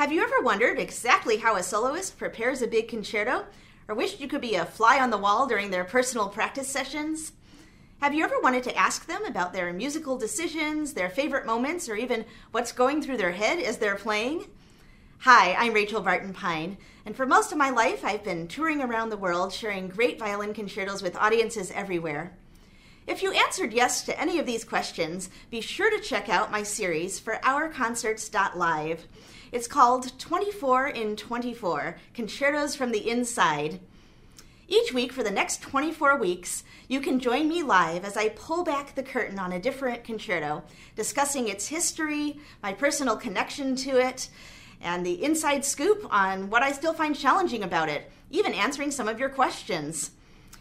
Have you ever wondered exactly how a soloist prepares a big concerto? Or wished you could be a fly on the wall during their personal practice sessions? Have you ever wanted to ask them about their musical decisions, their favorite moments, or even what's going through their head as they're playing? Hi, I'm Rachel Barton Pine, and for most of my life, I've been touring around the world sharing great violin concertos with audiences everywhere. If you answered yes to any of these questions, be sure to check out my series for ourconcerts.live. It's called 24 in 24 Concertos from the Inside. Each week for the next 24 weeks, you can join me live as I pull back the curtain on a different concerto, discussing its history, my personal connection to it, and the inside scoop on what I still find challenging about it, even answering some of your questions.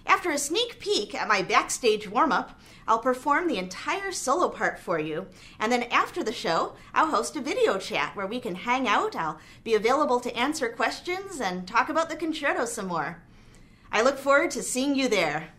After a sneak peek at my backstage warm up, I'll perform the entire solo part for you. And then after the show, I'll host a video chat where we can hang out. I'll be available to answer questions and talk about the concerto some more. I look forward to seeing you there.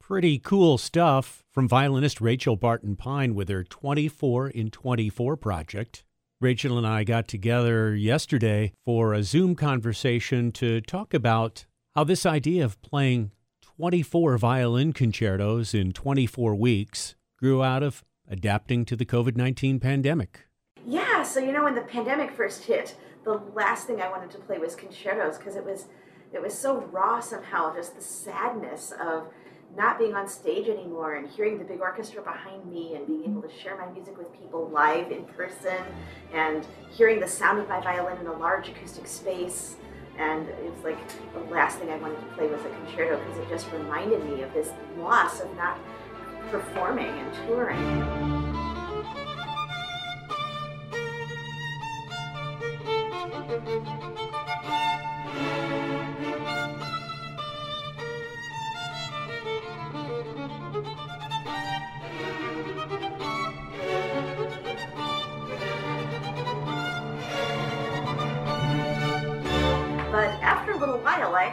Pretty cool stuff from violinist Rachel Barton Pine with her 24 in 24 project. Rachel and I got together yesterday for a Zoom conversation to talk about how this idea of playing 24 violin concertos in 24 weeks grew out of adapting to the COVID 19 pandemic. Yeah, so you know, when the pandemic first hit, the last thing I wanted to play was concertos because it was it was so raw somehow, just the sadness of not being on stage anymore and hearing the big orchestra behind me and being able to share my music with people live in person and hearing the sound of my violin in a large acoustic space. And it was like the last thing I wanted to play was a concerto because it just reminded me of this loss of not performing and touring.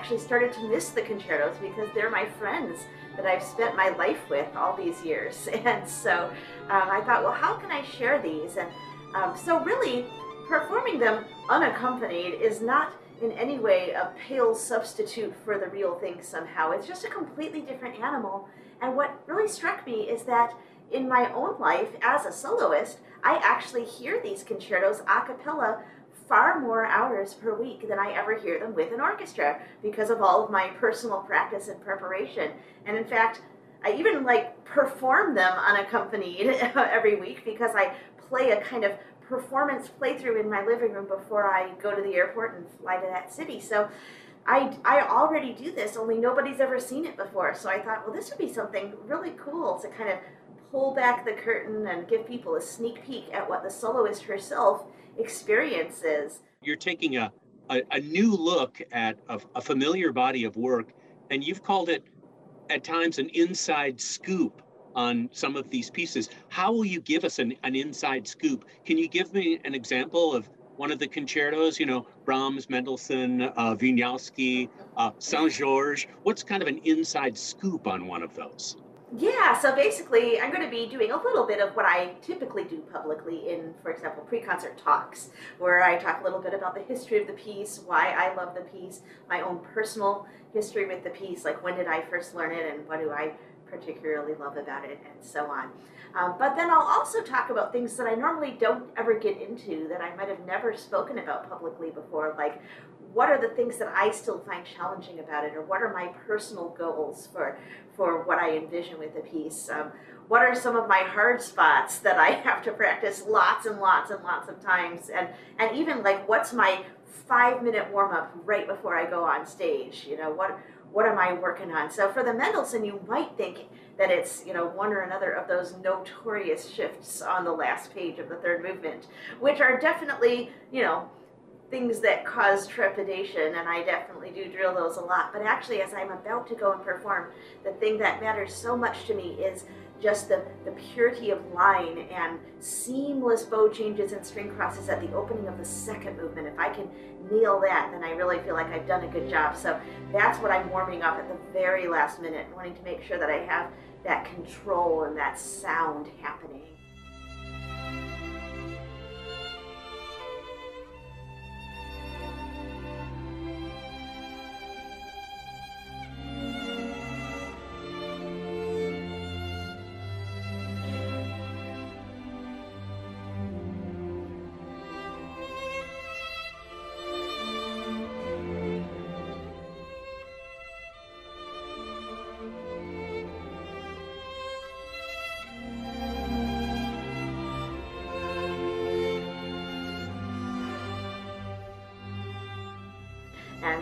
Actually started to miss the concertos because they're my friends that I've spent my life with all these years. And so um, I thought, well, how can I share these? And um, so, really, performing them unaccompanied is not in any way a pale substitute for the real thing somehow. It's just a completely different animal. And what really struck me is that in my own life as a soloist, I actually hear these concertos a cappella far more hours per week than I ever hear them with an orchestra because of all of my personal practice and preparation. And in fact, I even like perform them unaccompanied every week because I play a kind of performance playthrough in my living room before I go to the airport and fly to that city. So I, I already do this, only nobody's ever seen it before. So I thought, well, this would be something really cool to kind of pull back the curtain and give people a sneak peek at what the soloist herself experiences. You're taking a, a, a new look at a, a familiar body of work, and you've called it at times an inside scoop on some of these pieces. How will you give us an, an inside scoop? Can you give me an example of one of the concertos, you know, Brahms, Mendelssohn, uh, Wieniawski, uh, Saint Georges? What's kind of an inside scoop on one of those? Yeah, so basically, I'm going to be doing a little bit of what I typically do publicly in, for example, pre concert talks, where I talk a little bit about the history of the piece, why I love the piece, my own personal history with the piece, like when did I first learn it, and what do I particularly love about it, and so on. Um, but then I'll also talk about things that I normally don't ever get into that I might have never spoken about publicly before, like what are the things that I still find challenging about it, or what are my personal goals for for what I envision with the piece. Um, what are some of my hard spots that I have to practice lots and lots and lots of times, and and even like what's my five minute warm up right before I go on stage? You know what what am I working on? So for the Mendelssohn, you might think that it's you know one or another of those notorious shifts on the last page of the third movement, which are definitely you know things that cause trepidation, and I definitely do drill those a lot. But actually, as I'm about to go and perform, the thing that matters so much to me is just the, the purity of line and seamless bow changes and string crosses at the opening of the second movement. If I can nail that, then I really feel like I've done a good job. So that's what I'm warming up at the very last minute, wanting to make sure that I have that control and that sound happening.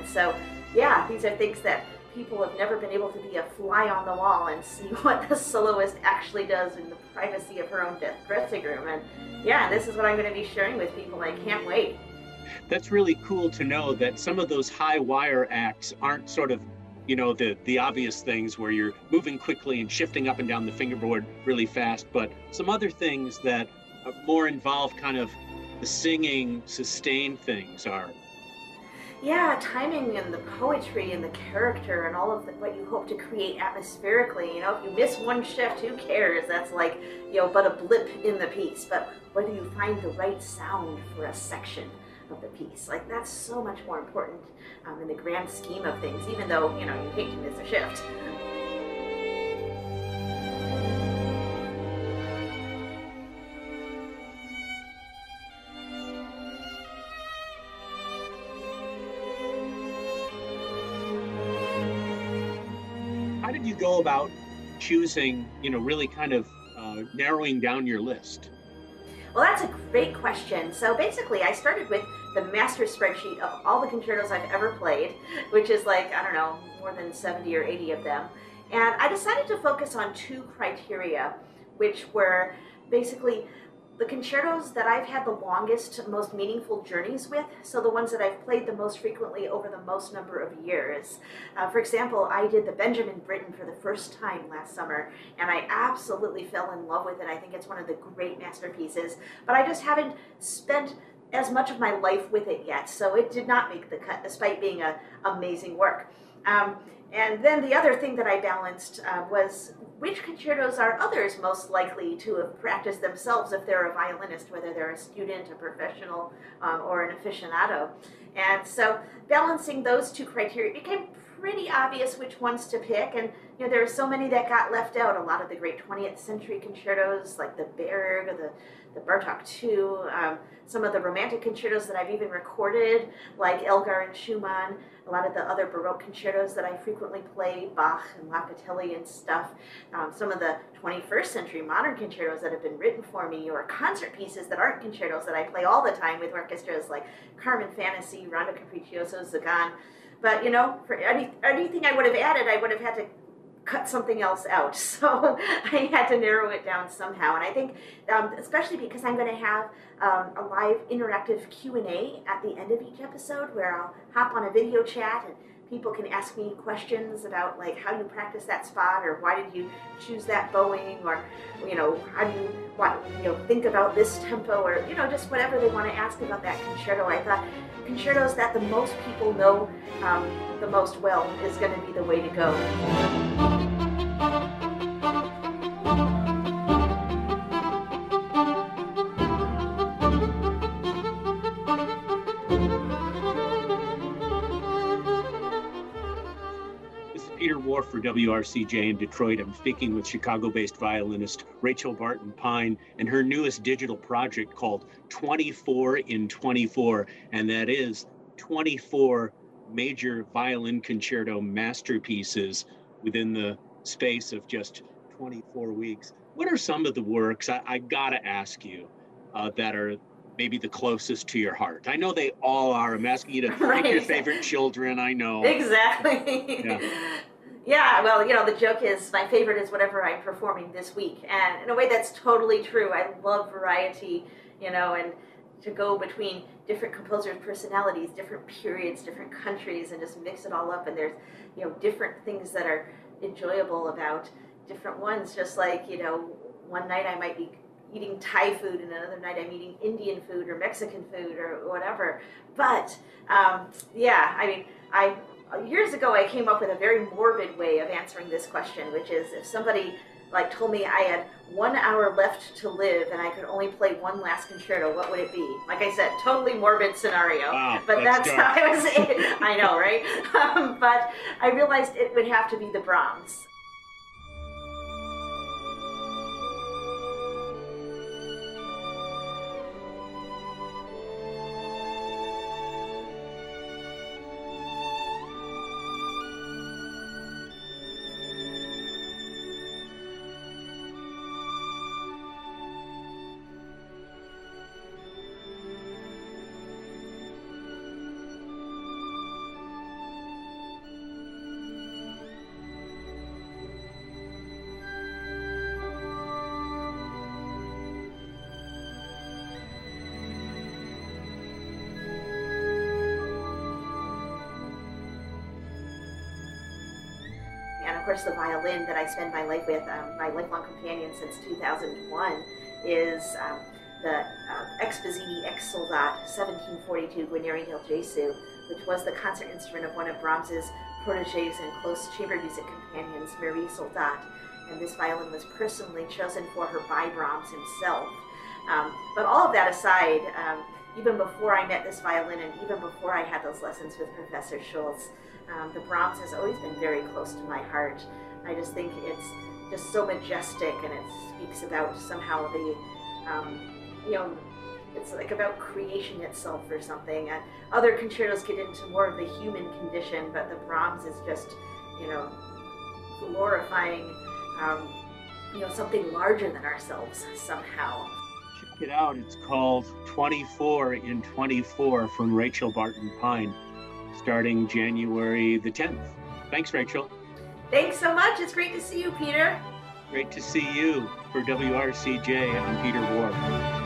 So, yeah, these are things that people have never been able to be a fly on the wall and see what the soloist actually does in the privacy of her own dressing room. And yeah, this is what I'm going to be sharing with people. I can't wait. That's really cool to know that some of those high wire acts aren't sort of you know the the obvious things where you're moving quickly and shifting up and down the fingerboard really fast but some other things that more involve kind of the singing sustained things are yeah, timing and the poetry and the character and all of the, what you hope to create atmospherically. You know, if you miss one shift, who cares? That's like, you know, but a blip in the piece. But whether you find the right sound for a section of the piece, like that's so much more important um, in the grand scheme of things, even though, you know, you hate to miss a shift. You go about choosing, you know, really kind of uh, narrowing down your list? Well, that's a great question. So basically, I started with the master spreadsheet of all the concertos I've ever played, which is like, I don't know, more than 70 or 80 of them. And I decided to focus on two criteria, which were basically the concertos that I've had the longest, most meaningful journeys with, so the ones that I've played the most frequently over the most number of years. Uh, for example, I did the Benjamin Britten for the first time last summer, and I absolutely fell in love with it. I think it's one of the great masterpieces, but I just haven't spent as much of my life with it yet, so it did not make the cut, despite being a amazing work. Um, and then the other thing that I balanced uh, was which concertos are others most likely to have practiced themselves if they're a violinist, whether they're a student, a professional, um, or an aficionado. And so balancing those two criteria became pretty obvious which ones to pick. And you know, there are so many that got left out. A lot of the great 20th century concertos, like the Berg, or the the Bartok II, um, some of the romantic concertos that I've even recorded, like Elgar and Schumann, a lot of the other Baroque concertos that I frequently play, Bach and Locatelli and stuff, um, some of the 21st century modern concertos that have been written for me, or concert pieces that aren't concertos that I play all the time with orchestras like Carmen Fantasy, Rondo Capriccioso, Tzigane. But you know, for any, anything I would have added, I would have had to cut something else out. So I had to narrow it down somehow. And I think, um, especially because I'm going to have um, a live interactive Q&A at the end of each episode where I'll hop on a video chat and people can ask me questions about like how you practice that spot or why did you choose that bowing or you know how do you what you know think about this tempo or you know just whatever they want to ask about that concerto. I thought concertos that the most people know um, the most well is going to be the way to go for WRCJ in Detroit. I'm speaking with Chicago based violinist Rachel Barton Pine and her newest digital project called 24 in 24. And that is 24 major violin concerto masterpieces within the space of just 24 weeks. What are some of the works, I, I gotta ask you, uh, that are maybe the closest to your heart? I know they all are. I'm asking you to right. pick your favorite children. I know. Exactly. Yeah. Yeah, well, you know, the joke is my favorite is whatever I'm performing this week. And in a way, that's totally true. I love variety, you know, and to go between different composers' personalities, different periods, different countries, and just mix it all up. And there's, you know, different things that are enjoyable about different ones. Just like, you know, one night I might be eating Thai food, and another night I'm eating Indian food or Mexican food or whatever. But um, yeah, I mean, I years ago I came up with a very morbid way of answering this question, which is if somebody like told me I had one hour left to live and I could only play one last concerto, what would it be? Like I said, totally morbid scenario. Wow, but that's, that's how I was. I know, right? Um, but I realized it would have to be the Brahms. Of course, the violin that I spend my life with, um, my lifelong companion since 2001, is um, the uh, Ex Bazzini Ex Soldat 1742 Guarneri del Gesù, which was the concert instrument of one of Brahms's proteges and close chamber music companions, Marie Soldat. And this violin was personally chosen for her by Brahms himself. Um, but all of that aside, um, even before I met this violin and even before I had those lessons with Professor Schultz, um, the Brahms has always been very close to my heart. I just think it's just so majestic and it speaks about somehow the, um, you know, it's like about creation itself or something. And other concertos get into more of the human condition, but the Brahms is just, you know, glorifying, um, you know, something larger than ourselves somehow. Check it out. It's called 24 in 24 from Rachel Barton Pine, starting January the 10th. Thanks, Rachel. Thanks so much. It's great to see you, Peter. Great to see you for WRCJ. I'm Peter Ward.